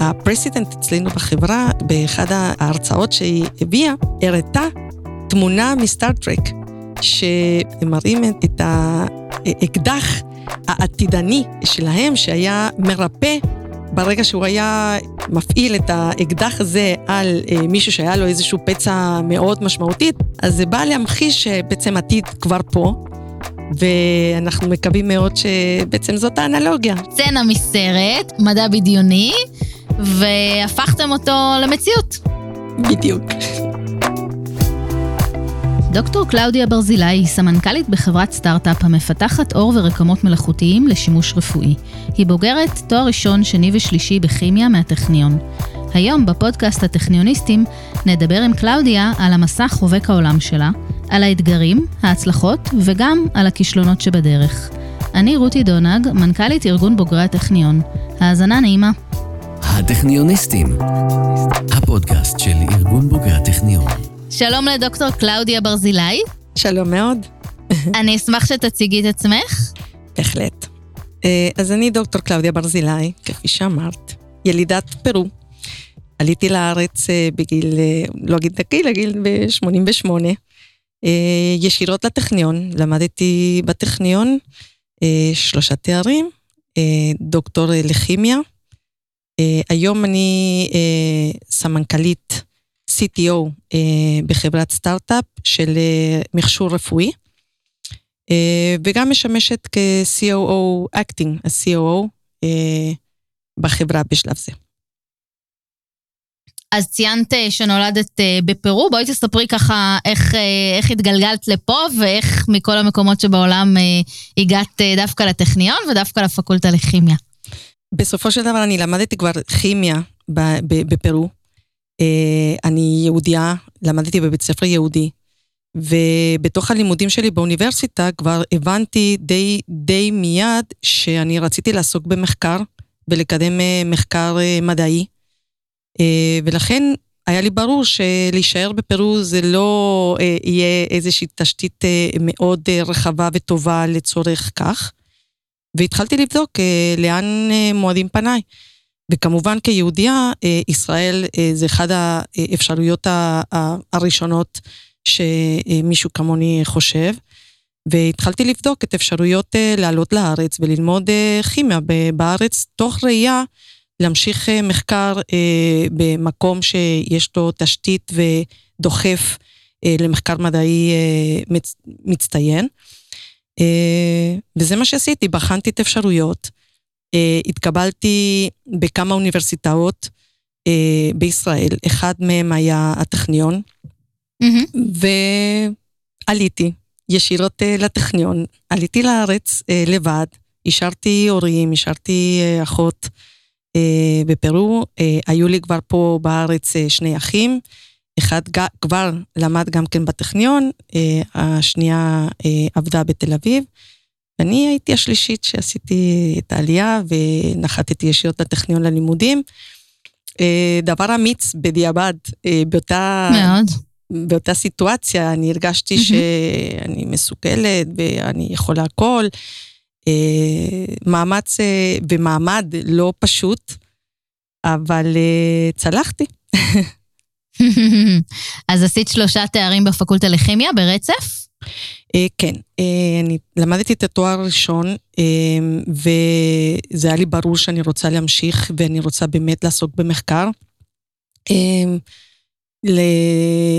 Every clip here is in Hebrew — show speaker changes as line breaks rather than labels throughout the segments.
הפרסידנט אצלנו בחברה, באחד ההרצאות שהיא הביאה, הראתה תמונה מסטארט-טרק, שמראים את האקדח העתידני שלהם, שהיה מרפא ברגע שהוא היה מפעיל את האקדח הזה על אה, מישהו שהיה לו איזשהו פצע מאוד משמעותית, אז זה בא להמחיש שבעצם עתיד כבר פה, ואנחנו מקווים מאוד שבעצם זאת האנלוגיה.
סצנה מסרט, מדע בדיוני, והפכתם אותו למציאות.
בדיוק.
דוקטור קלאודיה ברזילי היא סמנכ"לית בחברת סטארט-אפ המפתחת אור ורקמות מלאכותיים לשימוש רפואי. היא בוגרת תואר ראשון, שני ושלישי בכימיה מהטכניון. היום בפודקאסט הטכניוניסטים נדבר עם קלאודיה על המסע חובק העולם שלה, על האתגרים, ההצלחות וגם על הכישלונות שבדרך. אני רותי דונג, מנכ"לית ארגון בוגרי הטכניון. האזנה נעימה.
הטכניוניסטים, הפודקאסט של ארגון בוגרי הטכניון.
שלום לדוקטור קלאודיה ברזילי.
שלום מאוד.
אני אשמח שתציגי את עצמך.
בהחלט. אה, אז אני דוקטור קלאודיה ברזילי, כפי שאמרת, ילידת פרו. עליתי לארץ אה, בגיל, אה, לא אגיד דקי, לגיל ב-88, ישירות לטכניון. למדתי בטכניון שלושה תארים, דוקטור לכימיה. היום אני סמנכ"לית CTO אה, בחברת סטארט-אפ של אה, מכשור רפואי, אה, וגם משמשת כ-COO Acting, ה-COO אה, בחברה בשלב זה.
אז ציינת אה, שנולדת אה, בפרו, בואי תספרי ככה איך, אה, איך התגלגלת לפה ואיך מכל המקומות שבעולם הגעת דווקא לטכניון ודווקא לפקולטה לכימיה.
בסופו של דבר אני למדתי כבר כימיה בפרו, אה, אני יהודייה, למדתי בבית ספר יהודי, ובתוך הלימודים שלי באוניברסיטה כבר הבנתי די, די מיד שאני רציתי לעסוק במחקר ולקדם אה, מחקר אה, מדעי, ולכן היה לי ברור שלהישאר בפרו זה לא יהיה איזושהי תשתית מאוד רחבה וטובה לצורך כך. והתחלתי לבדוק לאן מועדים פניי. וכמובן כיהודייה, אה, ישראל אה, זה אחד האפשרויות הראשונות שמישהו כמוני חושב. והתחלתי לבדוק את אפשרויות אה, לעלות לארץ וללמוד כימיה בארץ, תוך ראייה להמשיך מחקר במקום שיש לו תשתית ודוחף למחקר מדעי מצטיין. וזה מה שעשיתי, בחנתי את האפשרויות. אה, התקבלתי בכמה אוניברסיטאות אה, בישראל, אחד מהם היה הטכניון, mm-hmm. ועליתי ישירות אה, לטכניון, עליתי לארץ לבד, השארתי הורים, השארתי אחות בפרו, היו לי כבר פה בארץ שני אחים, אחד כבר למד גם כן בטכניון, השנייה עבדה בתל אביב. אני הייתי השלישית שעשיתי את העלייה ונחתתי ישירות לטכניון ללימודים. אה, דבר אמיץ בדיעבד, אה, באותה...
מאוד.
באותה סיטואציה אני הרגשתי שאני מסוגלת ואני יכולה הכל. אה, מאמץ ומעמד לא פשוט, אבל צלחתי.
אז עשית שלושה תארים בפקולטה לכימיה ברצף?
אה, כן, אה, אני למדתי את התואר הראשון, אה, וזה היה לי ברור שאני רוצה להמשיך ואני רוצה באמת לעסוק במחקר.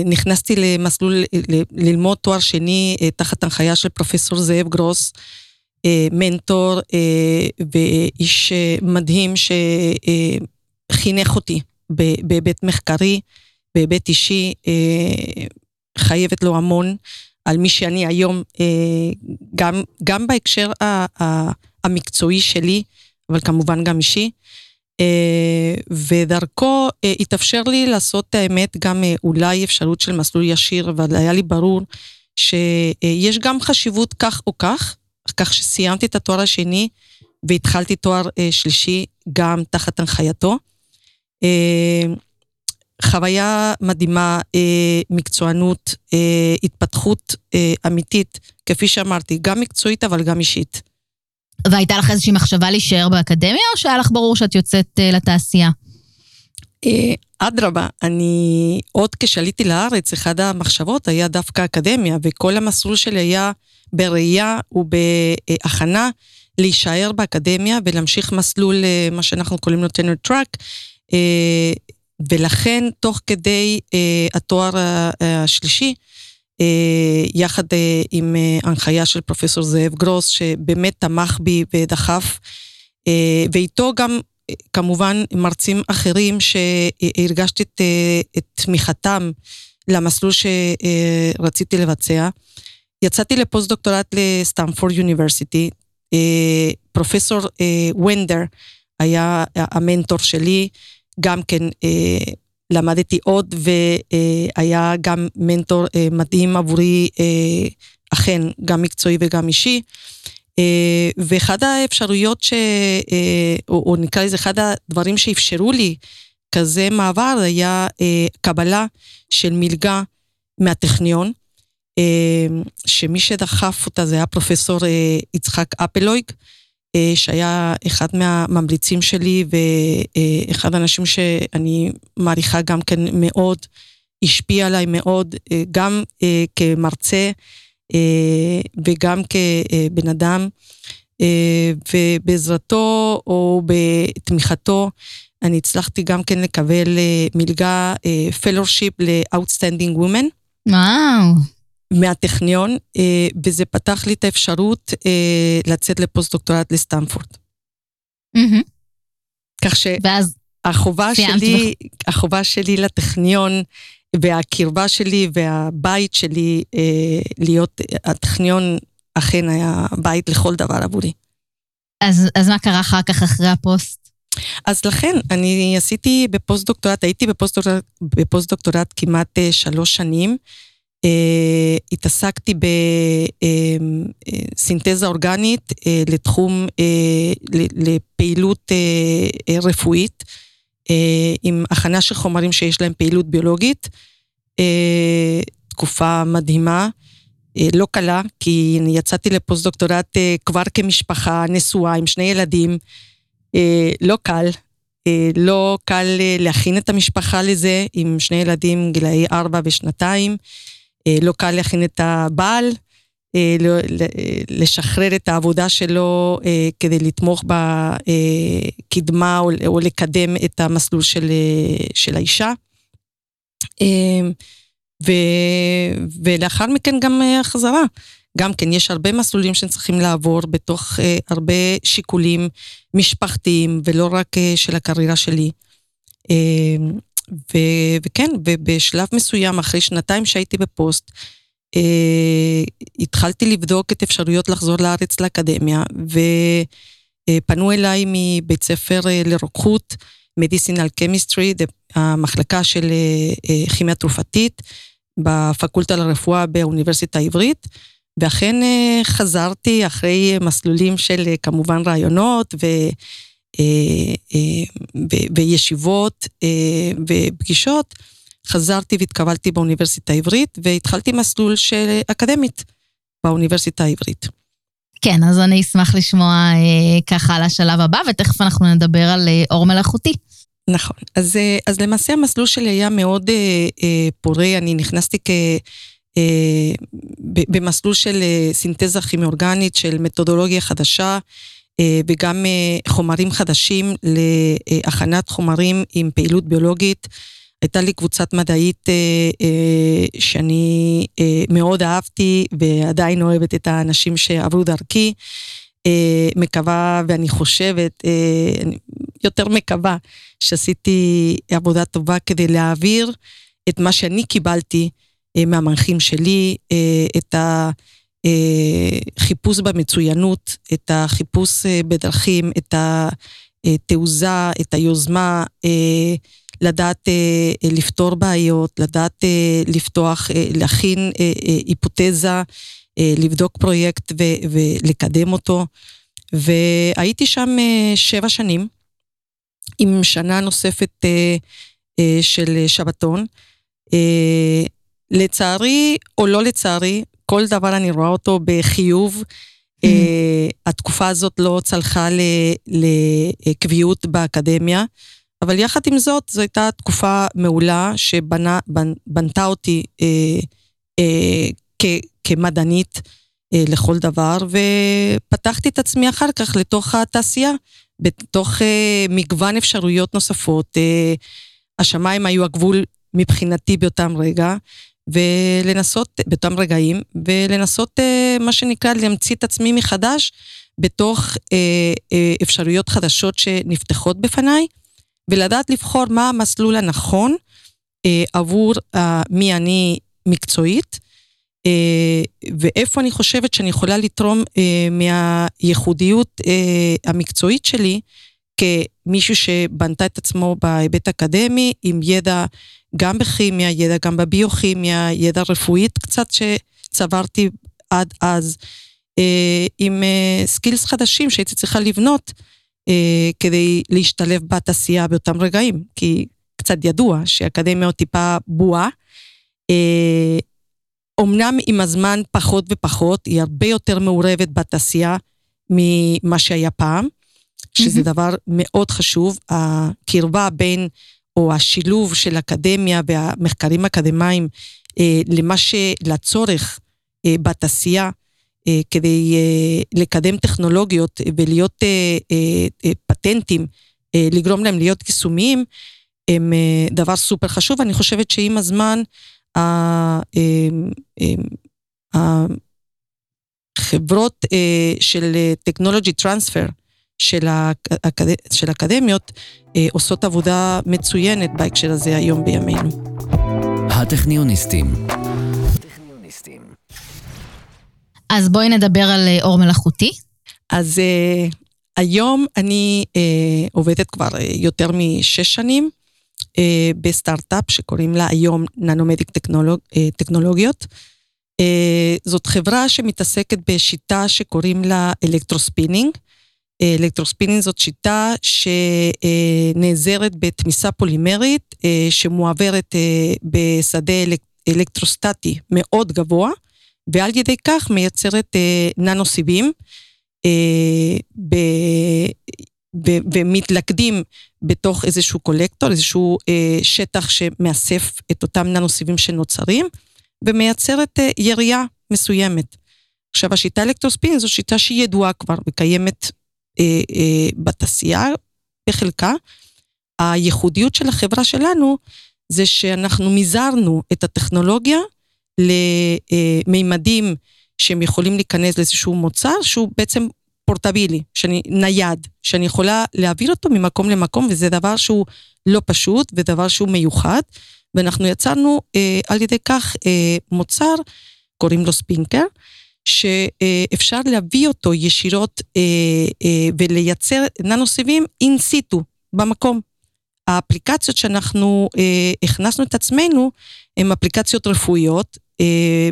נכנסתי למסלול, ללמוד תואר שני תחת הנחיה של פרופסור זאב גרוס, מנטור ואיש מדהים שחינך אותי בהיבט מחקרי, בהיבט אישי, חייבת לו המון. על מי שאני היום, אה, גם, גם בהקשר המקצועי שלי, אבל כמובן גם אישי. אה, ודרכו אה, התאפשר לי לעשות את האמת גם אולי אפשרות של מסלול ישיר, אבל היה לי ברור שיש גם חשיבות כך או כך, כך שסיימתי את התואר השני והתחלתי תואר שלישי גם תחת הנחייתו. חוויה מדהימה, אה, מקצוענות, אה, התפתחות אה, אמיתית, כפי שאמרתי, גם מקצועית אבל גם אישית.
והייתה לך איזושהי מחשבה להישאר באקדמיה, או שהיה לך ברור שאת יוצאת אה, לתעשייה?
אדרבה, אני, עוד כשעליתי לארץ, אחת המחשבות היה דווקא אקדמיה, וכל המסלול שלי היה בראייה ובהכנה להישאר באקדמיה ולהמשיך מסלול, מה שאנחנו קוראים לו טנר טראק, ולכן, תוך כדי התואר השלישי, יחד עם הנחיה של פרופסור זאב גרוס, שבאמת תמך בי ודחף, ואיתו גם כמובן מרצים אחרים שהרגשתי את, את תמיכתם למסלול שרציתי לבצע. יצאתי לפוסט-דוקטורט לסטמפורד יוניברסיטי, פרופסור ונדר היה המנטור שלי, גם כן למדתי עוד והיה גם מנטור מדהים עבורי, אכן, גם מקצועי וגם אישי. ואחד האפשרויות ש... או, או נקרא לזה אחד הדברים שאפשרו לי כזה מעבר היה קבלה של מלגה מהטכניון, שמי שדחף אותה זה היה פרופסור יצחק אפלויג, שהיה אחד מהממליצים שלי ואחד האנשים שאני מעריכה גם כן מאוד, השפיע עליי מאוד, גם כמרצה, וגם כבן אדם, ובעזרתו או בתמיכתו, אני הצלחתי גם כן לקבל מלגה fellowship ל-Outstanding Women.
וואו.
מהטכניון, וזה פתח לי את האפשרות לצאת לפוסט-דוקטורט לסטנפורד. כך שהחובה שלי, החובה שלי לטכניון, והקרבה שלי והבית שלי אה, להיות, הטכניון אכן היה בית לכל דבר עבורי.
אז, אז מה קרה אחר כך, אחרי הפוסט?
אז לכן, אני עשיתי בפוסט-דוקטורט, הייתי בפוסט-דוקטורט, בפוסט-דוקטורט כמעט אה, שלוש שנים. אה, התעסקתי בסינתזה אה, אורגנית אה, לתחום, אה, לפעילות אה, רפואית. אה, עם הכנה של חומרים שיש להם פעילות ביולוגית. אה, תקופה מדהימה, אה, לא קלה, כי יצאתי לפוסט-דוקטורט כבר כמשפחה נשואה עם שני ילדים. לא קל, לא קל להכין את המשפחה לזה עם שני ילדים גילאי ארבע ושנתיים. לא קל להכין את הבעל. אה, לשחרר את העבודה שלו אה, כדי לתמוך בקדמה או לקדם את המסלול של, של האישה. אה, ו, ולאחר מכן גם החזרה. גם כן, יש הרבה מסלולים שצריכים לעבור בתוך הרבה שיקולים משפחתיים, ולא רק של הקריירה שלי. ו, וכן, ובשלב מסוים, אחרי שנתיים שהייתי בפוסט, אה, התחלתי לבדוק את אפשרויות לחזור לארץ לאקדמיה, ופנו אליי מבית ספר אה, לרוקחות, מדיסינל קמיסטרי, המחלקה של אה, כימיה תרופתית, בפקולטה לרפואה באוניברסיטה העברית, ואכן חזרתי אחרי מסלולים של כמובן רעיונות ו... וישיבות ופגישות. חזרתי והתקבלתי באוניברסיטה העברית, והתחלתי מסלול של אקדמית באוניברסיטה העברית.
כן, אז אני אשמח לשמוע אה, ככה על השלב הבא, ותכף אנחנו נדבר על אה, אור מלאכותי.
נכון. אז, אה, אז למעשה המסלול שלי היה מאוד אה, אה, פורה, אני נכנסתי כ... אה, במסלול של אה, סינתזה כימי-אורגנית, של מתודולוגיה חדשה, אה, וגם אה, חומרים חדשים להכנת חומרים עם פעילות ביולוגית. הייתה לי קבוצת מדעית אה, אה, שאני אה, מאוד אהבתי ועדיין אוהבת את האנשים שעברו דרכי. אה, מקווה ואני חושבת, אה, יותר מקווה שעשיתי עבודה טובה כדי להעביר את מה שאני קיבלתי אה, מהמנחים שלי, אה, את החיפוש אה, במצוינות, את החיפוש אה, בדרכים, את התעוזה, את היוזמה. אה, לדעת לפתור בעיות, לדעת לפתוח, להכין היפותזה, לבדוק פרויקט ולקדם אותו. והייתי שם שבע שנים, עם שנה נוספת של שבתון. לצערי, או לא לצערי, כל דבר אני רואה אותו בחיוב. Mm-hmm. Uh, התקופה הזאת לא צלחה לקביעות באקדמיה. אבל יחד עם זאת, זו הייתה תקופה מעולה שבנתה אותי אה, אה, כ, כמדענית אה, לכל דבר, ופתחתי את עצמי אחר כך לתוך התעשייה, בתוך אה, מגוון אפשרויות נוספות. אה, השמיים היו הגבול מבחינתי באותם רגע, ולנסות, באותם רגעים, ולנסות, אה, מה שנקרא, להמציא את עצמי מחדש בתוך אה, אה, אפשרויות חדשות שנפתחות בפניי, ולדעת לבחור מה המסלול הנכון עבור מי אני מקצועית, ואיפה אני חושבת שאני יכולה לתרום מהייחודיות המקצועית שלי, כמישהו שבנתה את עצמו בהיבט אקדמי, עם ידע גם בכימיה, ידע גם בביוכימיה, ידע רפואית קצת שצברתי עד אז, עם סקילס חדשים שהייתי צריכה לבנות כדי להשתלב בתעשייה באותם רגעים, כי קצת ידוע שאקדמיה עוד טיפה בועה. אמנם עם הזמן פחות ופחות, היא הרבה יותר מעורבת בתעשייה ממה שהיה פעם, שזה mm-hmm. דבר מאוד חשוב. הקרבה בין, או השילוב של אקדמיה והמחקרים האקדמיים אה, למה ש... לצורך אה, בתעשייה, אה, כדי אה, לקדם טכנולוגיות ולהיות אה, אה, אה, פטנטים, אה, לגרום להם להיות יישומיים, הם אה, דבר סופר חשוב. אני חושבת שעם הזמן, אמ, אמ, החברות אה, של טכנולוגי טרנספר של, של אקדמיות אה, עושות עבודה מצוינת בהקשר הזה היום בימינו.
הטכניוניסטים.
אז בואי נדבר על אה, אור מלאכותי.
אז אה, היום אני אה, עובדת כבר יותר משש שנים אה, בסטארט-אפ שקוראים לה היום ננומדיק technolog, אה, טכנולוגיות. אה, זאת חברה שמתעסקת בשיטה שקוראים לה electrospinning. electrospinning זאת שיטה שנעזרת בתמיסה פולימרית אה, שמועברת אה, בשדה אלק, אלקטרוסטטי מאוד גבוה, ועל ידי כך מייצרת אה, ננו סיבים. ומתלכדים בתוך איזשהו קולקטור, איזשהו שטח שמאסף את אותם ננוסיבים שנוצרים, ומייצרת ירייה מסוימת. עכשיו, השיטה אלקטרוספין זו שיטה שהיא ידועה כבר וקיימת אה, אה, בתעשייה בחלקה. הייחודיות של החברה שלנו זה שאנחנו מזערנו את הטכנולוגיה למימדים שהם יכולים להיכנס לאיזשהו מוצר שהוא בעצם פורטבילי, שאני, נייד, שאני יכולה להעביר אותו ממקום למקום, וזה דבר שהוא לא פשוט ודבר שהוא מיוחד. ואנחנו יצרנו אה, על ידי כך אה, מוצר, קוראים לו ספינקר, שאפשר להביא אותו ישירות אה, אה, ולייצר ננו סיבים אין סיטו, במקום. האפליקציות שאנחנו אה, הכנסנו את עצמנו הן אפליקציות רפואיות, אה,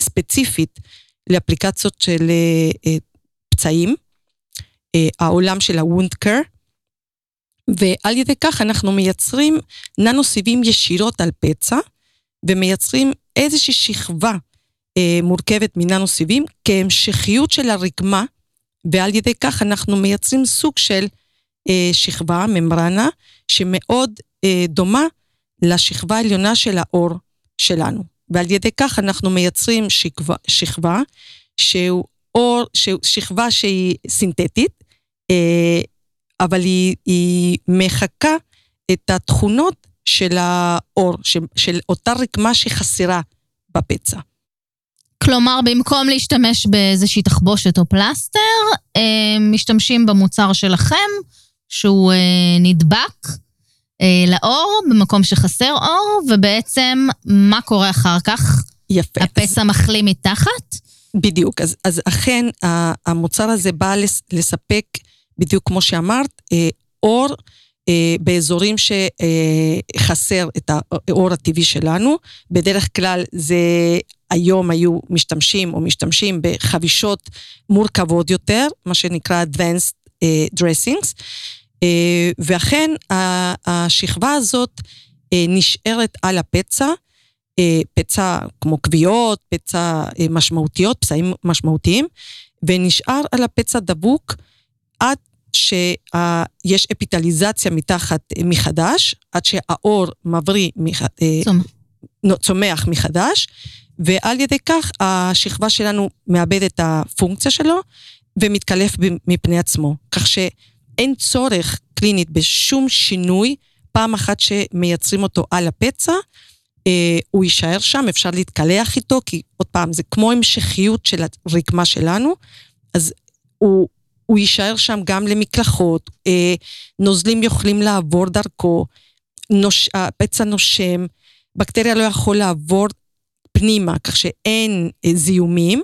ספציפית לאפליקציות של אה, אה, פצעים, אה, העולם של ה-wound care, ועל ידי כך אנחנו מייצרים ננו סיבים ישירות על פצע, ומייצרים איזושהי שכבה מורכבת מננו סיבים כהמשכיות של הרקמה, ועל ידי כך אנחנו מייצרים סוג של שכבה, ממברנה, שמאוד דומה לשכבה העליונה של האור שלנו. ועל ידי כך אנחנו מייצרים שכבה, שכבה שהוא אור, שכבה שהיא סינתטית, אה, אבל היא, היא מחקה את התכונות של האור, של אותה רקמה שחסרה בפצע.
כלומר, במקום להשתמש באיזושהי תחבושת או פלסטר, אה, משתמשים במוצר שלכם, שהוא אה, נדבק אה, לאור במקום שחסר אור, ובעצם מה קורה אחר כך?
יפה.
הפסע אז... מחלים מתחת?
בדיוק, אז, אז אכן המוצר הזה בא לספק, בדיוק כמו שאמרת, אור באזורים שחסר את האור הטבעי שלנו. בדרך כלל זה היום היו משתמשים או משתמשים בחבישות מורכבות יותר, מה שנקרא Advanced Dressings. אה, ואכן השכבה הזאת אה, נשארת על הפצע, אה, פצע כמו כוויות, פצע משמעותיות, פצעים משמעותיים, ונשאר על הפצע דבוק עד שיש אפיטליזציה מתחת מחדש, עד שהאור מבריא, צומח מחדש, ועל ידי כך השכבה שלנו מאבד את הפונקציה שלו ומתקלף מפני עצמו. כך שאין צורך קלינית בשום שינוי, פעם אחת שמייצרים אותו על הפצע, אה, הוא יישאר שם, אפשר להתקלח איתו, כי עוד פעם, זה כמו המשכיות של הרקמה שלנו, אז הוא, הוא יישאר שם גם למקלחות, אה, נוזלים יכולים לעבור דרכו, נוש, הפצע נושם, בקטריה לא יכול לעבור פנימה, כך שאין אה, זיהומים,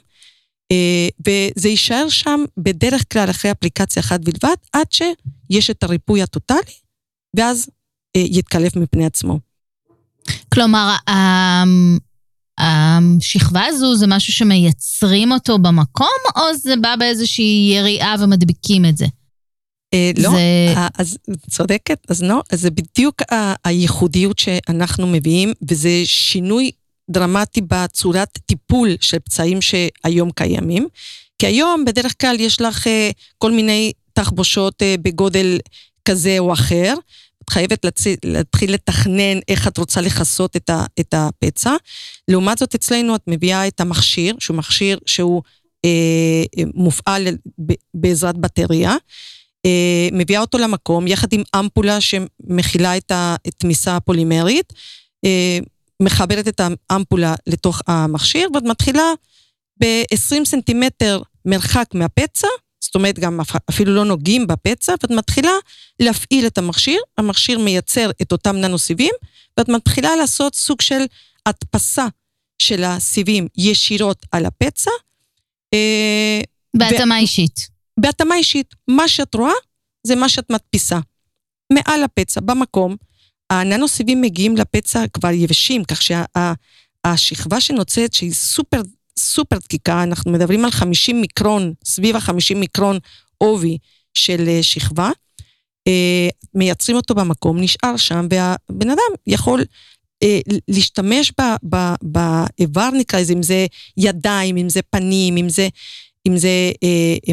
אה, וזה יישאר שם בדרך כלל אחרי אפליקציה אחת בלבד, עד שיש את הריפוי הטוטלי, ואז אה, יתקלף מפני עצמו.
כלומר, השכבה הזו זה משהו שמייצרים אותו במקום, או זה בא באיזושהי יריעה ומדביקים את זה?
לא, זה... אז צודקת, אז לא, אז זה בדיוק הייחודיות שאנחנו מביאים, וזה שינוי דרמטי בצורת טיפול של פצעים שהיום קיימים. כי היום בדרך כלל יש לך כל מיני תחבושות בגודל כזה או אחר, את חייבת להציל, להתחיל לתכנן איך את רוצה לכסות את, את הפצע. לעומת זאת, אצלנו את מביאה את המכשיר, שהוא מכשיר שהוא אה, מופעל בעזרת בטריה, אה, מביאה אותו למקום, יחד עם אמפולה שמכילה את התמיסה הפולימרית, אה, מחברת את האמפולה לתוך המכשיר, ואת מתחילה ב-20 סנטימטר מרחק מהפצע, זאת אומרת, גם אפילו לא נוגעים בפצע, ואת מתחילה להפעיל את המכשיר, המכשיר מייצר את אותם ננו-סיבים, ואת מתחילה לעשות סוג של הדפסה של הסיבים ישירות על הפצע.
אה, בהתאמה ו... אישית.
בהתאמה אישית. מה שאת רואה, זה מה שאת מדפיסה. מעל הפצע, במקום, הננו-סיבים מגיעים לפצע כבר יבשים, כך שהשכבה שה, שנוצרת, שהיא סופר סופר דקיקה, אנחנו מדברים על 50 מיקרון, סביב ה-50 מיקרון עובי של אה, שכבה. אה, מייצרים אותו במקום, נשאר שם, והבן אדם יכול אה, להשתמש באיבר, נקרא לזה, אם זה ידיים, אם זה פנים, אם זה, אם זה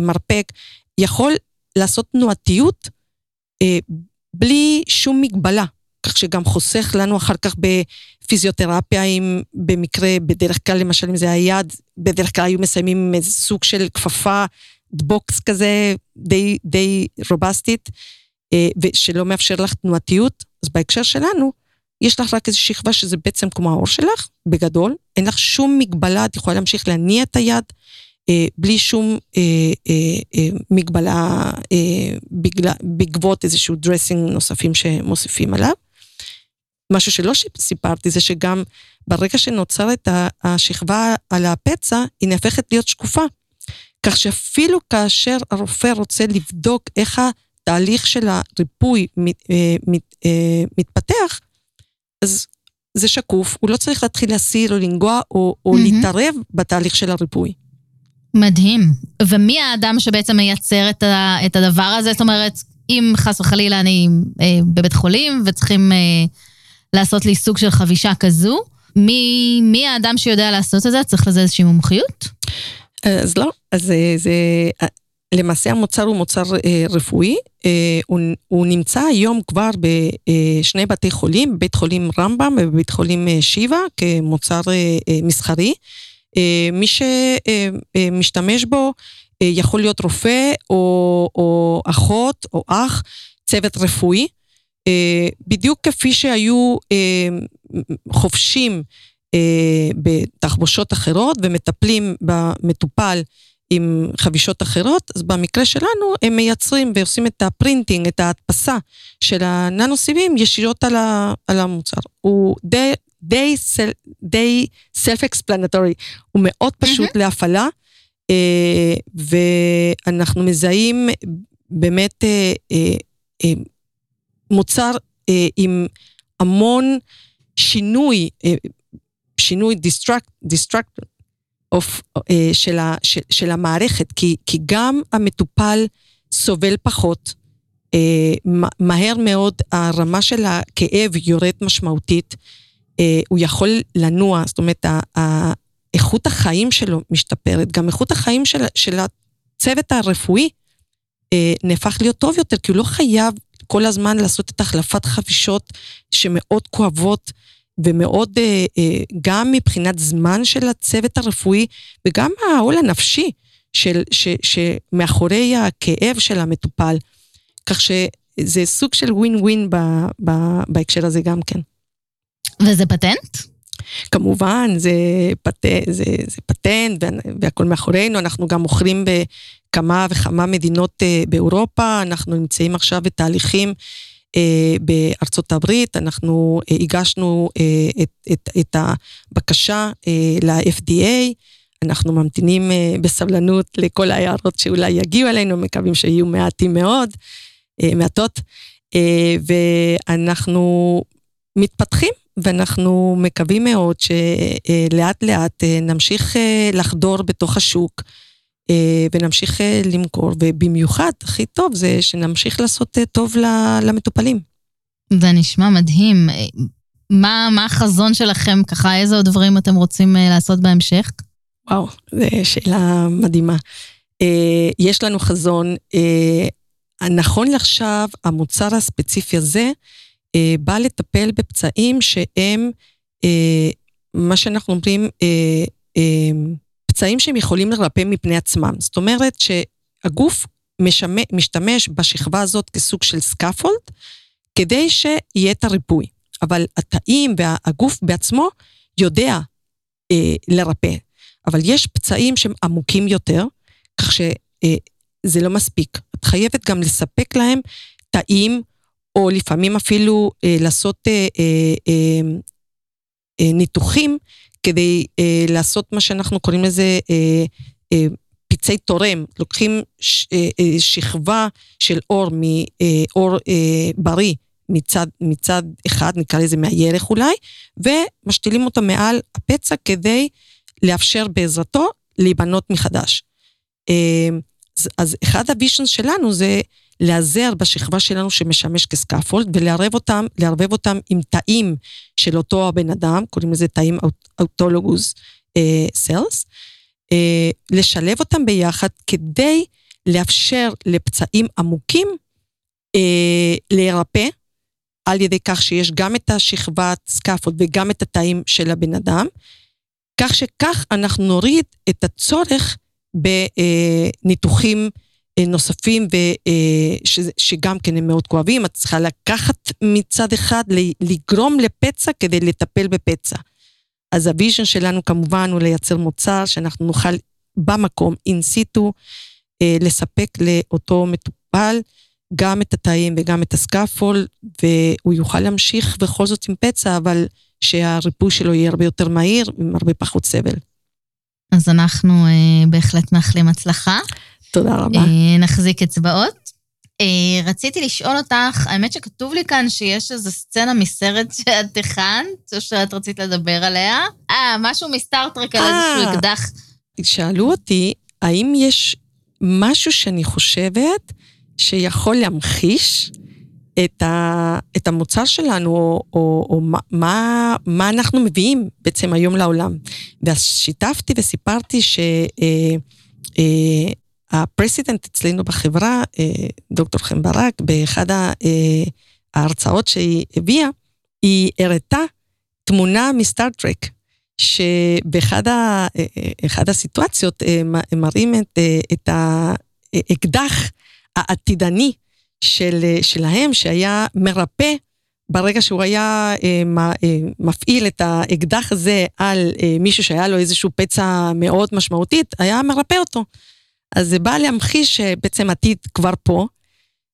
מרפק, יכול לעשות תנועתיות בלי שום מגבלה. כך שגם חוסך לנו אחר כך בפיזיותרפיה, אם במקרה, בדרך כלל, למשל, אם זה היד, בדרך כלל היו מסיימים עם איזה סוג של כפפה, box כזה, די, די רובסטית, אה, ושלא מאפשר לך תנועתיות. אז בהקשר שלנו, יש לך רק איזו שכבה שזה בעצם כמו העור שלך, בגדול, אין לך שום מגבלה, את יכולה להמשיך להניע את היד. אה, בלי שום אה, אה, אה, מגבלה אה, בגלל, בעקבות איזשהו dressing נוספים שמוסיפים עליו. משהו שלא סיפרתי זה שגם ברגע שנוצרת השכבה על הפצע, היא נהפכת להיות שקופה. כך שאפילו כאשר הרופא רוצה לבדוק איך התהליך של הריפוי מת, אה, מת, אה, מתפתח, אז זה שקוף, הוא לא צריך להתחיל להסיר או לנגוע או, או mm-hmm. להתערב בתהליך של הריפוי.
מדהים. ומי האדם שבעצם מייצר את, ה, את הדבר הזה? זאת אומרת, אם חס וחלילה אני אה, בבית חולים וצריכים אה, לעשות לי סוג של חבישה כזו. מי, מי האדם שיודע לעשות את זה? צריך לזה איזושהי מומחיות?
אז לא, אז זה, זה למעשה המוצר הוא מוצר אה, רפואי, אה, הוא, הוא נמצא היום כבר בשני בתי חולים, בבית חולים רמב"ם ובבית חולים אה, שיבא, כמוצר אה, אה, מסחרי. אה, מי שמשתמש אה, בו אה, יכול להיות רופא או, או אחות או אח, צוות רפואי. בדיוק כפי שהיו חובשים אה, בתחבושות אחרות ומטפלים במטופל עם חבישות אחרות, אז במקרה שלנו הם מייצרים ועושים את ה printing, את ההדפסה של הננו-סיבים ישירות על, על המוצר. הוא די, די, סל, די self-explanatory, הוא מאוד פשוט mm-hmm. להפעלה, ואנחנו מזהים באמת מוצר אה, עם המון שינוי, אה, שינוי דיסטרקט, drastic of, אה, של, ה, של, של המערכת, כי, כי גם המטופל סובל פחות, אה, מהר מאוד הרמה של הכאב יורד משמעותית, אה, הוא יכול לנוע, זאת אומרת, איכות החיים שלו משתפרת, גם איכות החיים של, של הצוות הרפואי אה, נהפך להיות טוב יותר, כי הוא לא חייב כל הזמן לעשות את החלפת חבישות שמאוד כואבות ומאוד, אה, אה, גם מבחינת זמן של הצוות הרפואי וגם העול הנפשי של, ש, שמאחורי הכאב של המטופל. כך שזה סוג של ווין ווין בהקשר הזה גם כן.
וזה פטנט?
כמובן, זה, פט... זה, זה פטנט והכל מאחורינו, אנחנו גם מוכרים בכמה וכמה מדינות אה, באירופה, אנחנו נמצאים עכשיו בתהליכים אה, בארצות הברית, אנחנו אה, הגשנו את, את, את הבקשה ל-FDA, אנחנו ממתינים בסבלנות לכל ההערות שאולי יגיעו אלינו, מקווים שיהיו מעטים מאוד, מעטות, ואנחנו מתפתחים ואנחנו מקווים מאוד שלאט לאט אה, נמשיך אה, לחדור בתוך השוק אה, ונמשיך למכור, ובמיוחד, הכי טוב זה שנמשיך לעשות טוב למטופלים.
זה נשמע מדהים. מה, מה החזון שלכם ככה, איזה עוד דברים אתם רוצים לעשות בהמשך?
וואו, זו שאלה מדהימה. יש לנו חזון. נכון לעכשיו, המוצר הספציפי הזה, אה, בא לטפל בפצעים שהם, אה, מה שאנחנו אומרים, אה, אה, פצעים שהם יכולים לרפא מפני עצמם. זאת אומרת שהגוף משמש, משתמש בשכבה הזאת כסוג של scaffold, כדי שיהיה את הריפוי. אבל התאים והגוף בעצמו יודע אה, לרפא. אבל יש פצעים שהם עמוקים יותר, כך שזה אה, לא מספיק. את חייבת גם לספק להם תאים או לפעמים אפילו אה, לעשות אה, אה, אה, אה, ניתוחים כדי אה, לעשות מה שאנחנו קוראים לזה אה, אה, פצעי תורם. לוקחים ש, אה, אה, שכבה של אור מאור אה, אה, בריא מצד, מצד אחד, נקרא לזה מהירך אולי, ומשתילים אותו מעל הפצע כדי לאפשר בעזרתו להיבנות מחדש. אה, אז אחד ה visions שלנו זה להיעזר בשכבה שלנו שמשמש כ scaffold ולערבב אותם, לערבב אותם עם תאים של אותו הבן אדם, קוראים לזה תאים autologous cells, uh, uh, לשלב אותם ביחד כדי לאפשר לפצעים עמוקים uh, להירפא, על ידי כך שיש גם את השכבת scaffold וגם את התאים של הבן אדם, כך שכך אנחנו נוריד את הצורך בניתוחים אה, נוספים, שגם כן הם מאוד כואבים, את צריכה לקחת מצד אחד, לגרום לפצע כדי לטפל בפצע. אז ה vision שלנו כמובן הוא לייצר מוצר שאנחנו נוכל במקום, in situ, אה, לספק לאותו מטופל גם את התאים וגם את הסקאפול, והוא יוכל להמשיך בכל זאת עם פצע, אבל שהריפוי שלו יהיה הרבה יותר מהיר, עם הרבה פחות סבל.
אז אנחנו אה, בהחלט מאחלים הצלחה.
תודה רבה. אה,
נחזיק אצבעות. אה, רציתי לשאול אותך, האמת שכתוב לי כאן שיש איזו סצנה מסרט שאת הכנת, או שאת רצית לדבר עליה. אה, משהו מסטארטרק על איזשהו אקדח.
שאלו אותי, האם יש משהו שאני חושבת שיכול להמחיש את, ה, את המוצר שלנו, או, או, או מה, מה אנחנו מביאים בעצם היום לעולם. ואז שיתפתי וסיפרתי שהפרסידנט אה, אצלנו בחברה, אה, דוקטור חן ברק, באחד אה, ההרצאות שהיא הביאה, היא הראתה תמונה מסטארט-טרק, שבאחד ה, הסיטואציות מראים את, את האקדח העתידני של, אה, שלהם, שהיה מרפא ברגע שהוא היה אה, אה, מפעיל את האקדח הזה על אה, מישהו שהיה לו איזשהו פצע מאוד משמעותית, היה מרפא אותו. אז זה בא להמחיש שבעצם עתיד כבר פה,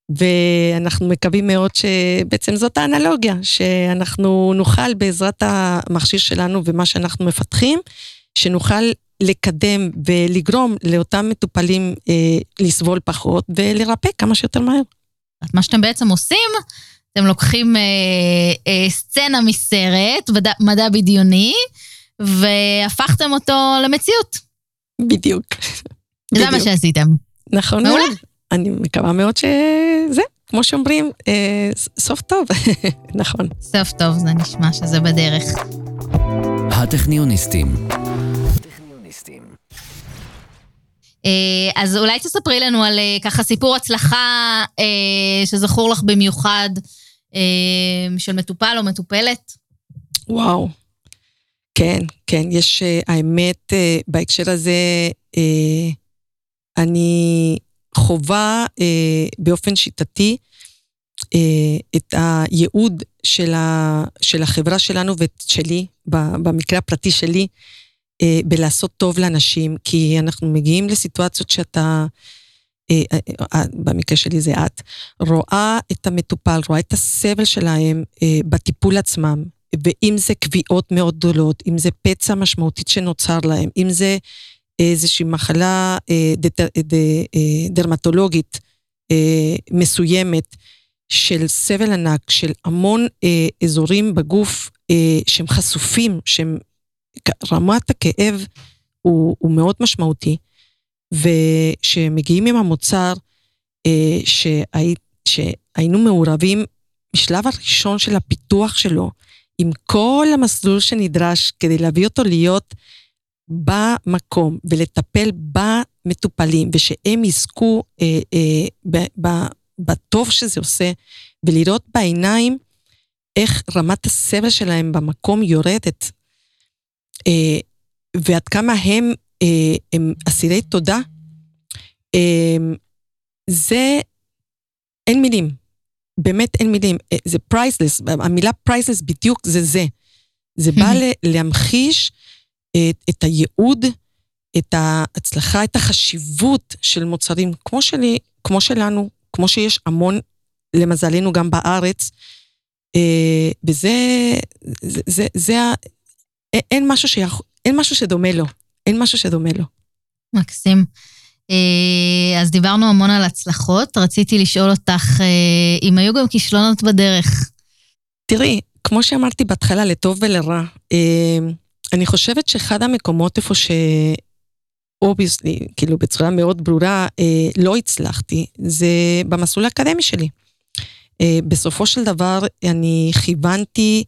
ואנחנו מקווים מאוד שבעצם זאת האנלוגיה, שאנחנו נוכל בעזרת המכשיר שלנו ומה שאנחנו מפתחים, שנוכל לקדם ולגרום לאותם מטופלים אה, לסבול פחות ולרפא כמה שיותר מהר.
מה שאתם בעצם עושים, אתם לוקחים אה, אה, סצנה מסרט, מדע, מדע בדיוני, והפכתם אותו למציאות.
בדיוק.
זה מה שעשיתם.
נכון
מעולה.
מאוד. אני מקווה מאוד שזה, כמו שאומרים, אה, סוף טוב. נכון.
סוף טוב, זה נשמע שזה בדרך.
הטכניוניסטים.
אז אולי תספרי לנו על ככה סיפור הצלחה שזכור לך במיוחד של מטופל או מטופלת.
וואו. כן, כן, יש, האמת, בהקשר הזה, אני חווה באופן שיטתי את הייעוד של, ה, של החברה שלנו ושלי, במקרה הפרטי שלי, בלעשות טוב לאנשים, כי אנחנו מגיעים לסיטואציות שאתה, במקרה שלי זה את, רואה את המטופל, רואה את הסבל שלהם בטיפול עצמם, ואם זה קביעות מאוד גדולות, אם זה פצע משמעותית שנוצר להם, אם זה איזושהי מחלה דרמטולוגית מסוימת, של סבל ענק, של המון אה, אזורים בגוף אה, שהם חשופים, שהם, רמת הכאב הוא, הוא מאוד משמעותי, ושמגיעים עם המוצר אה, שהי, שהיינו מעורבים בשלב הראשון של הפיתוח שלו, עם כל המסלול שנדרש כדי להביא אותו להיות במקום ולטפל במטופלים, ושהם יזכו אה, אה, ב, ב, בטוב שזה עושה, ולראות בעיניים איך רמת הסבל שלהם במקום יורדת, אה, ועד כמה הם, אה, הם אסירי תודה, אה, זה, אין מילים, באמת אין מילים, אה, זה priceless, המילה priceless בדיוק זה זה. זה בא להמחיש את, את הייעוד, את ההצלחה, את החשיבות של מוצרים כמו שלי, כמו שלנו, כמו שיש המון, למזלנו גם בארץ, אה, וזה, זה, זה, זה, אין משהו שיכול, אין משהו שדומה לו, אין משהו שדומה לו.
מקסים. אה, אז דיברנו המון על הצלחות, רציתי לשאול אותך אה, אם היו גם כישלונות בדרך.
תראי, כמו שאמרתי בהתחלה, לטוב ולרע, אני חושבת שאחד המקומות איפה ש... obviously, כאילו בצורה מאוד ברורה, אה, לא הצלחתי, זה במסלול האקדמי שלי. אה, בסופו של דבר אני כיוונתי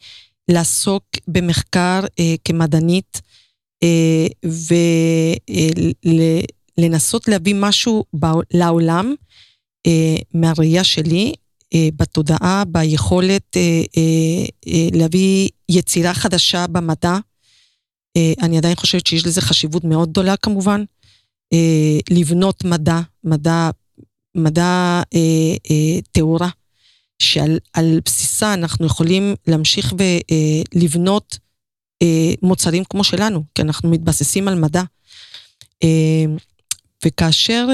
לעסוק במחקר אה, כמדענית אה, ולנסות להביא משהו לעולם אה, מהראייה שלי, אה, בתודעה, ביכולת אה, אה, אה, להביא יצירה חדשה במדע. אה, אני עדיין חושבת שיש לזה חשיבות מאוד גדולה כמובן. אה, לבנות מדע, מדע, מדע אה, טהורה, שעל בסיסה אנחנו יכולים להמשיך ולבנות מוצרים כמו שלנו, כי אנחנו מתבססים על מדע. וכאשר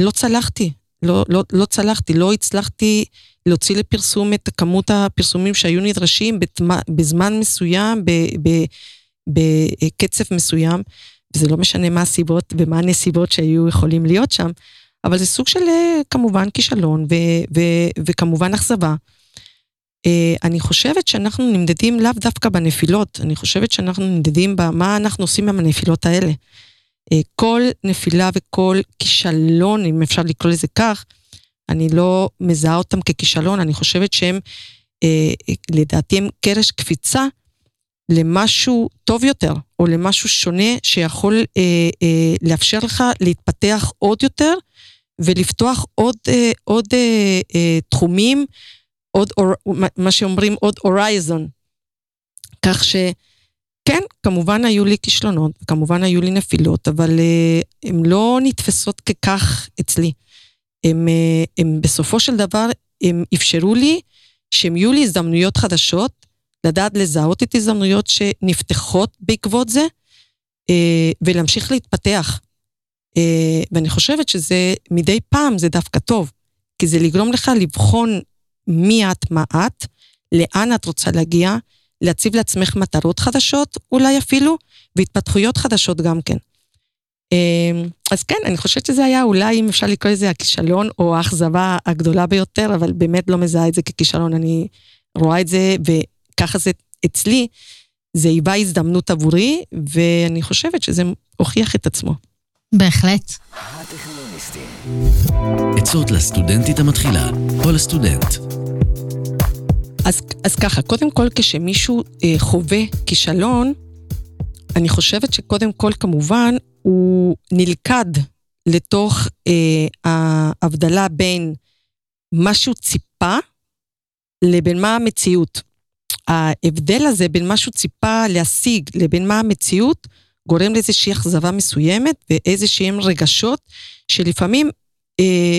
לא צלחתי, לא, לא, לא צלחתי, לא הצלחתי להוציא לפרסום את כמות הפרסומים שהיו נדרשים בזמן מסוים, ב, ב, בקצב מסוים, וזה לא משנה מה הסיבות ומה הנסיבות שהיו יכולים להיות שם, אבל זה סוג של אה, כמובן כישלון ו- ו- וכמובן אכזבה. אה, אני חושבת שאנחנו נמדדים לאו דווקא בנפילות, אני חושבת שאנחנו נמדדים במה אנחנו עושים עם הנפילות האלה. אה, כל נפילה וכל כישלון, אם אפשר לקרוא לזה כך, אני לא מזהה אותם ככישלון, אני חושבת שהם, לדעתי הם קרש קפיצה למשהו טוב יותר, או למשהו שונה שיכול אה, אה, לאפשר לך להתפתח עוד יותר ולפתוח עוד, אה, עוד אה, אה, תחומים, עוד, אור, מה שאומרים עוד הורייזון. כך שכן, כמובן היו לי כישלונות, כמובן היו לי נפילות, אבל אה, הן לא נתפסות ככך אצלי. הם, אה, הם בסופו של דבר, הם אפשרו לי שהם יהיו לי הזדמנויות חדשות, לדעת לזהות את הזדמנויות שנפתחות בעקבות זה, אה, ולהמשיך להתפתח. אה, ואני חושבת שזה מדי פעם זה דווקא טוב, כי זה לגרום לך לבחון מי את, מה את, לאן את רוצה להגיע, להציב לעצמך מטרות חדשות אולי אפילו, והתפתחויות חדשות גם כן. אה, אז כן, אני חושבת שזה היה אולי, אם אפשר לקרוא לזה הכישלון או האכזבה הגדולה ביותר, אבל באמת לא מזהה את זה ככישלון, אני רואה את זה, ככה זה אצלי, זה היווה הזדמנות עבורי, ואני חושבת שזה הוכיח את עצמו.
בהחלט.
עצות לסטודנטית המתחילה, או לסטודנט.
אז, אז ככה, קודם כל כשמישהו אה, חווה כישלון, אני חושבת שקודם כל כמובן הוא נלכד לתוך אה, ההבדלה בין מה שהוא ציפה לבין מה המציאות. ההבדל הזה בין מה שהוא ציפה להשיג לבין מה המציאות, גורם לאיזושהי אכזבה מסוימת ואיזשהם רגשות שלפעמים אה,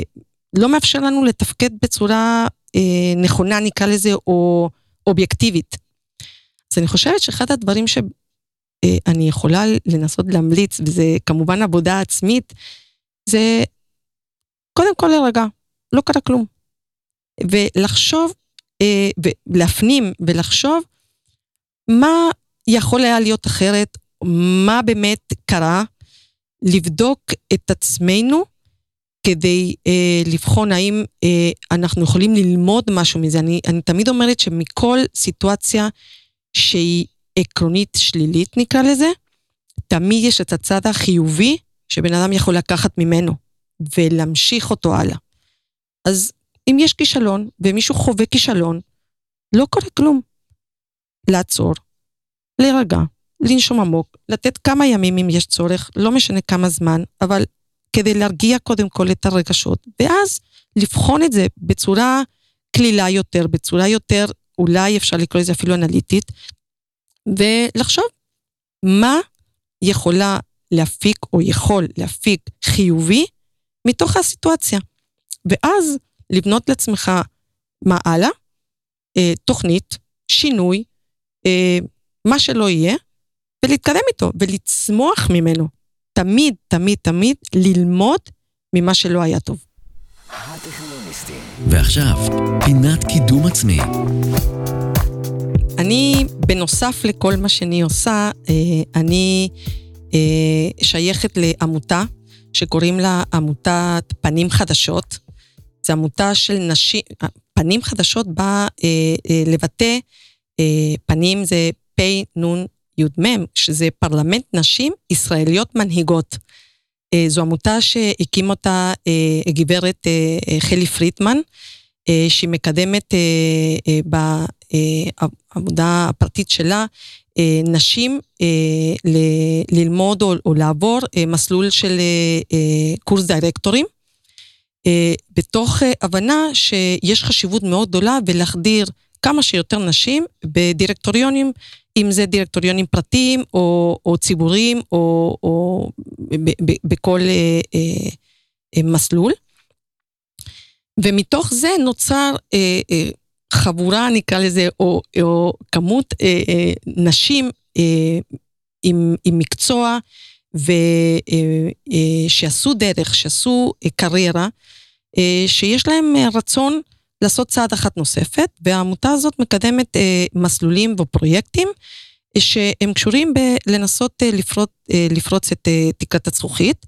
לא מאפשר לנו לתפקד בצורה אה, נכונה, נקרא לזה, או אובייקטיבית. אז אני חושבת שאחד הדברים שאני יכולה לנסות להמליץ, וזה כמובן עבודה עצמית, זה קודם כל להירגע, לא קרה כלום. ולחשוב, אה, ולהפנים ולחשוב מה יכול היה להיות אחרת, מה באמת קרה, לבדוק את עצמנו כדי אה, לבחון האם אה, אנחנו יכולים ללמוד משהו מזה. אני, אני תמיד אומרת שמכל סיטואציה שהיא עקרונית שלילית, נקרא לזה, תמיד יש את הצד החיובי שבן אדם יכול לקחת ממנו ולהמשיך אותו הלאה. אז אם יש כישלון ומישהו חווה כישלון, לא קורה כלום. לעצור, להירגע, לנשום עמוק, לתת כמה ימים אם יש צורך, לא משנה כמה זמן, אבל כדי להרגיע קודם כל את הרגשות, ואז לבחון את זה בצורה קלילה יותר, בצורה יותר, אולי אפשר לקרוא לזה אפילו אנליטית, ולחשוב מה יכולה להפיק או יכול להפיק חיובי מתוך הסיטואציה. ואז לבנות לעצמך מה הלאה, אה, תוכנית, שינוי, אה, מה שלא יהיה, ולהתקדם איתו ולצמוח ממנו. תמיד, תמיד, תמיד ללמוד ממה שלא היה טוב.
ועכשיו, פינת קידום עצמי.
אני, בנוסף לכל מה שאני עושה, אה, אני אה, שייכת לעמותה שקוראים לה עמותת פנים חדשות. זו עמותה של נשים, פנים חדשות באה אה, לבטא, פנים זה פ' י"מ, שזה פרלמנט נשים ישראליות מנהיגות. זו עמותה שהקים אותה גברת חלי פריטמן, שהיא מקדמת בעבודה הפרטית שלה נשים ללמוד או לעבור מסלול של קורס דירקטורים, בתוך הבנה שיש חשיבות מאוד גדולה בלהחדיר כמה שיותר נשים בדירקטוריונים אם זה דירקטוריונים פרטיים או, או ציבוריים או, או ב, ב, בכל אה, אה, מסלול. ומתוך זה נוצר אה, אה, חבורה, נקרא לזה, או, או כמות אה, אה, נשים אה, עם, עם מקצוע ושעשו אה, אה, דרך, שעשו אה, קריירה, שיש להם רצון לעשות צעד אחת נוספת, והעמותה הזאת מקדמת מסלולים ופרויקטים שהם קשורים בלנסות לפרוץ, לפרוץ את תקרת הזכוכית,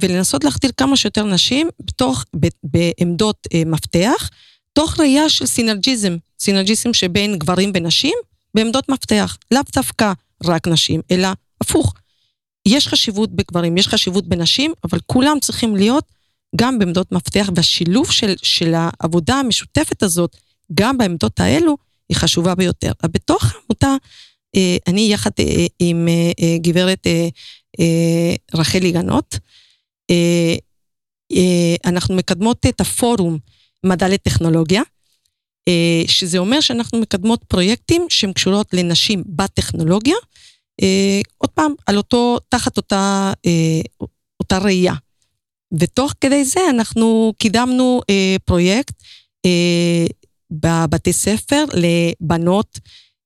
ולנסות להחדיר כמה שיותר נשים בתוך, בעמדות מפתח, תוך ראייה של סינרג'יזם, סינרג'יזם שבין גברים ונשים בעמדות מפתח, לאו דווקא רק נשים, אלא הפוך. יש חשיבות בגברים, יש חשיבות בנשים, אבל כולם צריכים להיות גם בעמדות מפתח, והשילוב של, של העבודה המשותפת הזאת, גם בעמדות האלו, היא חשובה ביותר. בתוך העמותה, אה, אני יחד אה, עם אה, גברת רחלי גנות, אנחנו מקדמות את הפורום מדע לטכנולוגיה, שזה אומר שאנחנו מקדמות פרויקטים שהם קשורות לנשים בטכנולוגיה, עוד פעם, על אותו, תחת אותה, אותה ראייה. ותוך כדי זה אנחנו קידמנו אה, פרויקט אה, בבתי ספר לבנות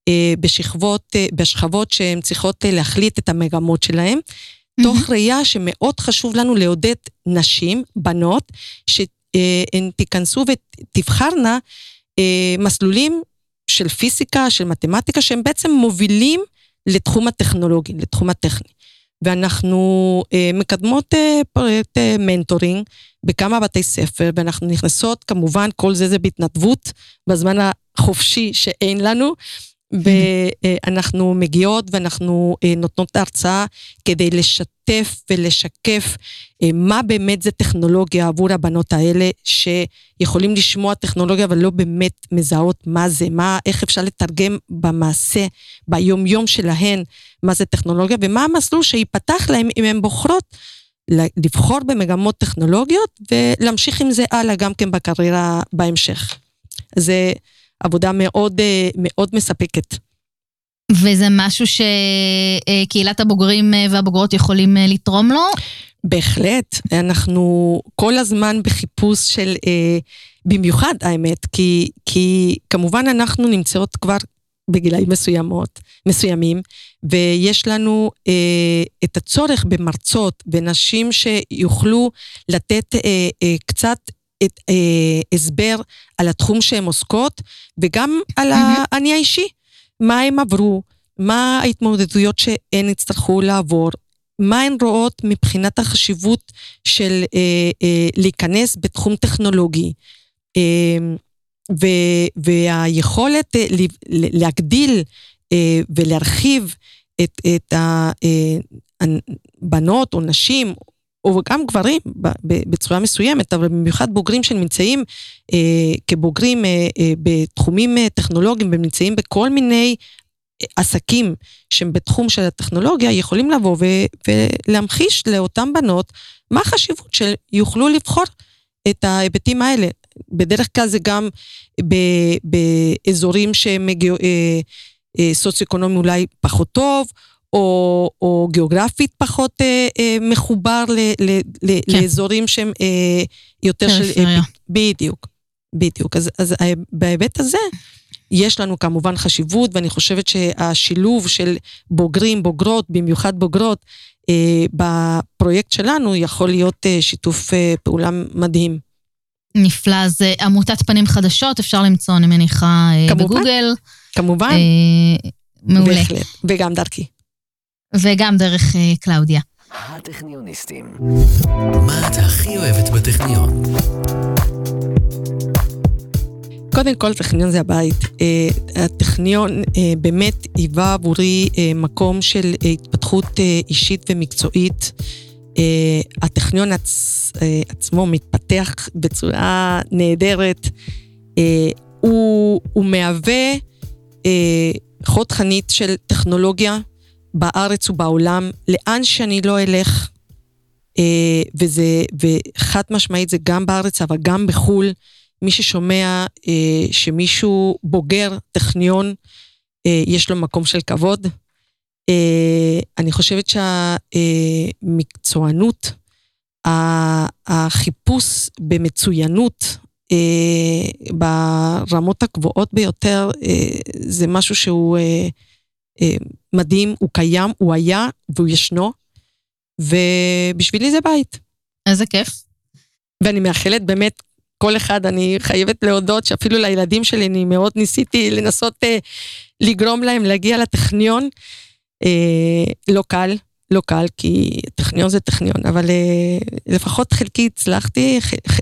אה, בשכבות, אה, בשכבות שהן צריכות אה, להחליט את המגמות שלהן, mm-hmm. תוך ראייה שמאוד חשוב לנו לעודד נשים, בנות, שהן אה, תיכנסו ותבחרנה אה, מסלולים של פיזיקה, של מתמטיקה, שהם בעצם מובילים לתחום הטכנולוגי, לתחום הטכני. ואנחנו אה, מקדמות אה, פרויקט אה, מנטורינג בכמה בתי ספר, ואנחנו נכנסות, כמובן, כל זה זה בהתנדבות, בזמן החופשי שאין לנו, ואנחנו מגיעות ואנחנו אה, נותנות הרצאה כדי לשתף ולשקף אה, מה באמת זה טכנולוגיה עבור הבנות האלה, שיכולים לשמוע טכנולוגיה אבל לא באמת מזהות מה זה, מה, איך אפשר לתרגם במעשה, ביומיום שלהן, מה זה טכנולוגיה, ומה המסלול שייפתח להם אם הן בוחרות לבחור במגמות טכנולוגיות ולהמשיך עם זה הלאה גם כן בקריירה בהמשך. זה עבודה מאוד, אה, מאוד מספקת.
וזה משהו שקהילת הבוגרים והבוגרות יכולים לתרום לו?
בהחלט, אנחנו כל הזמן בחיפוש של, אה, במיוחד האמת, כי, כי כמובן אנחנו נמצאות כבר בגילאים מסוימות, מסוימים, ויש לנו אה, את הצורך במרצות, בנשים שיוכלו לתת אה, אה, קצת את, אה, הסבר על התחום שהן עוסקות, וגם על. האני האישי, מה הם עברו, מה ההתמודדויות שהן יצטרכו לעבור, מה הן רואות מבחינת החשיבות של אה, אה, להיכנס בתחום טכנולוגי. אה, ו, והיכולת אה, להגדיל אה, ולהרחיב את, את הבנות אה, או נשים, או גם גברים בצורה מסוימת, אבל במיוחד בוגרים שנמצאים אה, כבוגרים אה, אה, בתחומים אה, טכנולוגיים ונמצאים בכל מיני עסקים שהם בתחום של הטכנולוגיה יכולים לבוא ו- ולהמחיש לאותן בנות מה החשיבות שיוכלו לבחור את ההיבטים האלה. בדרך כלל זה גם ב- באזורים שהם אה, אה, סוציו-אקונומי אולי פחות טוב, או, או גיאוגרפית פחות אה, אה, מחובר ל, ל, ל, כן. לאזורים שהם אה, יותר של... אה, בדיוק, בדיוק. אז, אז אה, בהיבט הזה, יש לנו כמובן חשיבות, ואני חושבת שהשילוב של בוגרים, בוגרות, במיוחד בוגרות, אה, בפרויקט שלנו יכול להיות אה, שיתוף אה, פעולה מדהים.
נפלא, אז אה, עמותת פנים חדשות, אפשר למצוא, אני מניחה, אה, כמובן, בגוגל.
כמובן. אה,
מעולה.
בהחלט, וגם דרכי.
וגם דרך אה, קלאודיה.
הטכניוניסטים. מה את הכי אוהבת בטכניון?
קודם כל, טכניון זה הבית. אה, הטכניון אה, באמת היווה עבורי מקום של התפתחות אישית ומקצועית. הטכניון עצ... עצמו מתפתח בצורה נהדרת. הוא, הוא מהווה חוד חנית של טכנולוגיה בארץ ובעולם, לאן שאני לא אלך, וזה, וחד משמעית זה גם בארץ, אבל גם בחו"ל. מי ששומע אה, שמישהו בוגר טכניון, אה, יש לו מקום של כבוד. אה, אני חושבת שהמקצוענות, אה, החיפוש במצוינות אה, ברמות הגבוהות ביותר, אה, זה משהו שהוא אה, אה, מדהים, הוא קיים, הוא היה והוא ישנו, ובשבילי זה בית.
איזה כיף.
ואני מאחלת באמת כל אחד, אני חייבת להודות שאפילו לילדים שלי אני מאוד ניסיתי לנסות אה, לגרום להם להגיע לטכניון. אה, לא קל, לא קל, כי טכניון זה טכניון, אבל אה, לפחות חלקי הצלחתי, ח, ח,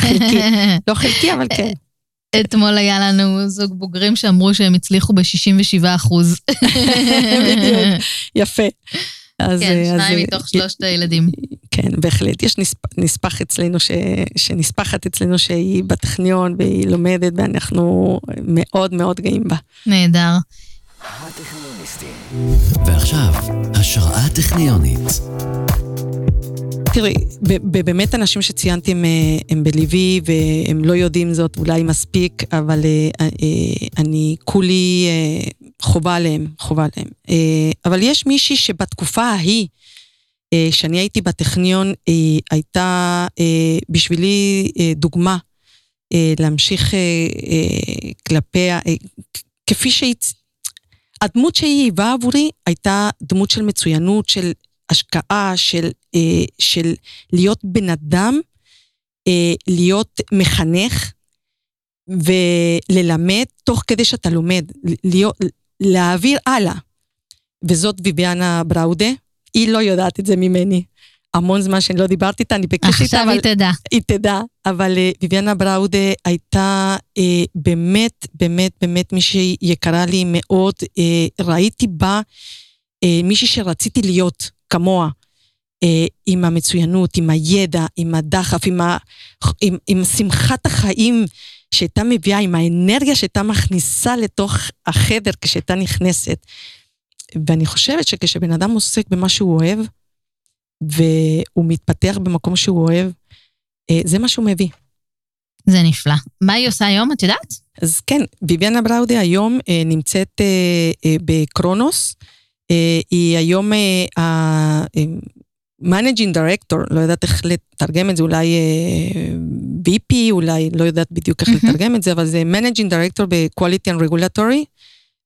חלקי, לא חלקי, אבל כן.
אתמול היה לנו זוג בוגרים שאמרו שהם הצליחו ב-67 אחוז.
יפה.
אז, כן, אה, שניים אז, מתוך שלושת הילדים.
כן, בהחלט. יש נספ, נספח אצלנו, ש, שנספחת אצלנו שהיא בטכניון והיא לומדת, ואנחנו מאוד מאוד גאים בה.
נהדר.
ועכשיו, השראה טכניונית.
תראי, באמת אנשים שציינתי הם, אה, הם בליבי והם לא יודעים זאת אולי מספיק, אבל אה, אני כולי חובה עליהם, חובה עליהם. אה, אבל יש מישהי שבתקופה ההיא, אה, שאני הייתי בטכניון, הייתה אה, בשבילי דוגמה להמשיך כלפיה, כפי שהיא... הדמות שהיא היווה עבורי הייתה דמות של מצוינות, של השקעה, של, של להיות בן אדם, להיות מחנך וללמד תוך כדי שאתה לומד, להיות, להעביר הלאה. וזאת ביביאנה בראודה, היא לא יודעת את זה ממני. המון זמן שאני לא דיברתי איתה, אני בקשר איתה,
אבל... עכשיו היא תדע.
היא תדע, אבל ביביאנה בראודה הייתה uh, באמת, באמת, באמת מישהי יקרה לי מאוד. Uh, ראיתי בה uh, מישהי שרציתי להיות כמוה, uh, עם המצוינות, עם הידע, עם הדחף, עם, ה, עם, עם שמחת החיים שהייתה מביאה, עם האנרגיה שהייתה מכניסה לתוך החדר כשהייתה נכנסת. ואני חושבת שכשבן אדם עוסק במה שהוא אוהב, והוא מתפתח במקום שהוא אוהב, אה, זה מה שהוא מביא.
זה נפלא. מה היא עושה היום, את יודעת?
אז כן, ביביאנה בראודה היום אה, נמצאת אה, אה, בקרונוס. אה, היא היום אה, managing director, לא יודעת איך לתרגם את זה, אולי אה, VP, אולי לא יודעת בדיוק איך. לתרגם את זה, אבל זה managing director ב-Quality and Regulatory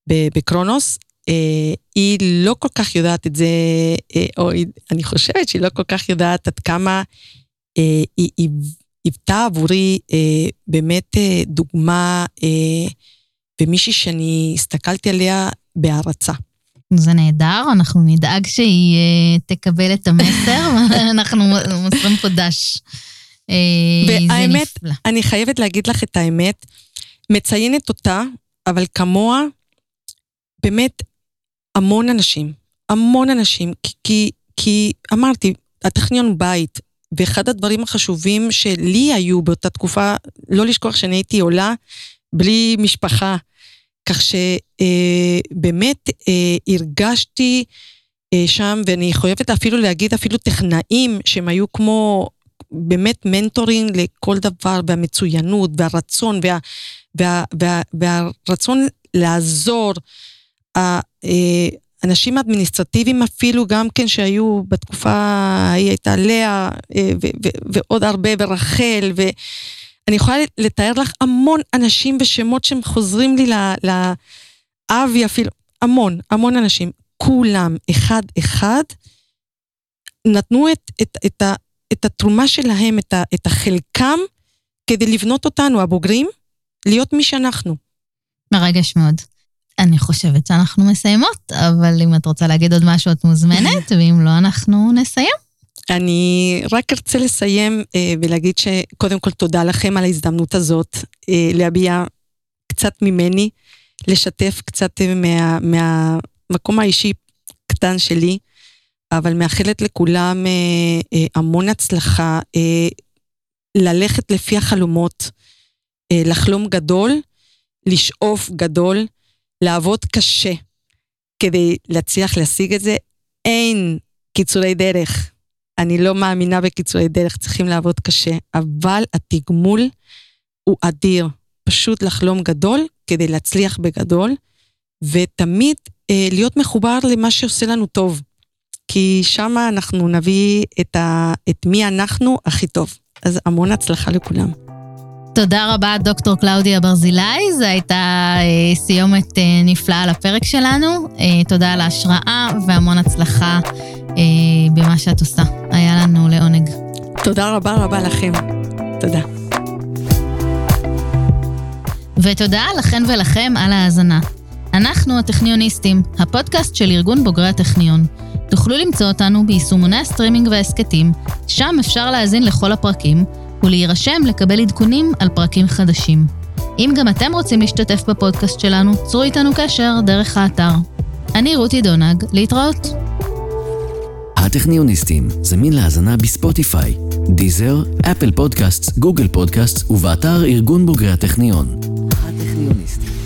בקרונוס. אה, היא לא כל כך יודעת את זה, אה, או אני חושבת שהיא לא כל כך יודעת עד כמה אה, היא היוותה עבורי אה, באמת אה, דוגמה אה, ומישהי שאני הסתכלתי עליה בהערצה.
זה נהדר, אנחנו נדאג שהיא אה, תקבל את המסר, אנחנו מוסרים פה דש. אה,
והאמת-. אני חייבת להגיד לך את האמת, מציינת אותה, אבל כמוה, באמת המון אנשים, המון אנשים, כי, כי, כי אמרתי, הטכניון בית, ואחד הדברים החשובים שלי היו באותה תקופה, לא לשכוח שאני הייתי עולה בלי משפחה, כך שבאמת אה, הרגשתי אה, שם, ואני חייבת אפילו להגיד אפילו טכנאים שהם היו כמו באמת מנטורים לכל דבר, והמצוינות, והרצון, וה, וה, וה, והרצון לעזור. אה, אנשים אדמיניסטרטיביים אפילו, גם כן שהיו בתקופה ההיא הייתה לאה, אה, ו- ו- ועוד הרבה, ורחל, ואני יכולה לתאר לך המון אנשים ושמות שהם חוזרים לי לאבי אפילו, המון, המון אנשים. כולם, אחד-אחד, נתנו את, את, את, את התרומה שלהם, את, את החלקם, כדי לבנות אותנו, הבוגרים, להיות מי שאנחנו.
מרגש מאוד. אני חושבת שאנחנו מסיימות, אבל אם את רוצה להגיד עוד משהו, את מוזמנת, ואם לא, אנחנו נסיים.
אני רק ארצה לסיים אה, ולהגיד שקודם כל תודה לכם על ההזדמנות הזאת, אה, להביע קצת ממני, לשתף קצת אה, מה, מהמקום האישי קטן שלי, אבל מאחלת לכולם אה, אה, המון הצלחה, אה, ללכת לפי החלומות, אה, לחלום גדול, לשאוף גדול, לעבוד קשה כדי להצליח להשיג את זה. אין קיצורי דרך. אני לא מאמינה בקיצורי דרך, צריכים לעבוד קשה, אבל התגמול הוא אדיר. פשוט לחלום גדול כדי להצליח בגדול, ותמיד אה, להיות מחובר למה שעושה לנו טוב. כי שם אנחנו נביא את, ה, את מי אנחנו הכי טוב. אז המון הצלחה לכולם.
תודה רבה, דוקטור קלאודיה ברזילי, זו הייתה אה, סיומת אה, נפלאה לפרק שלנו. אה, תודה על ההשראה והמון הצלחה במה שאת עושה. היה לנו לעונג.
תודה רבה רבה לכם. תודה.
ותודה לכן ולכם על ההאזנה. אנחנו הטכניוניסטים, הפודקאסט של ארגון בוגרי הטכניון. תוכלו למצוא אותנו ביישומוני הסטרימינג וההסכתים, שם אפשר להאזין לכל הפרקים, ולהירשם לקבל עדכונים על פרקים חדשים. אם גם אתם רוצים להשתתף בפודקאסט שלנו, צרו איתנו קשר דרך האתר. אני רותי דונג, להתראות.
הטכניוניסטים, זמין להאזנה בספוטיפיי, דיזר, אפל פודקאסט, גוגל פודקאסט ובאתר ארגון בוגרי הטכניון. הטכניוניסטים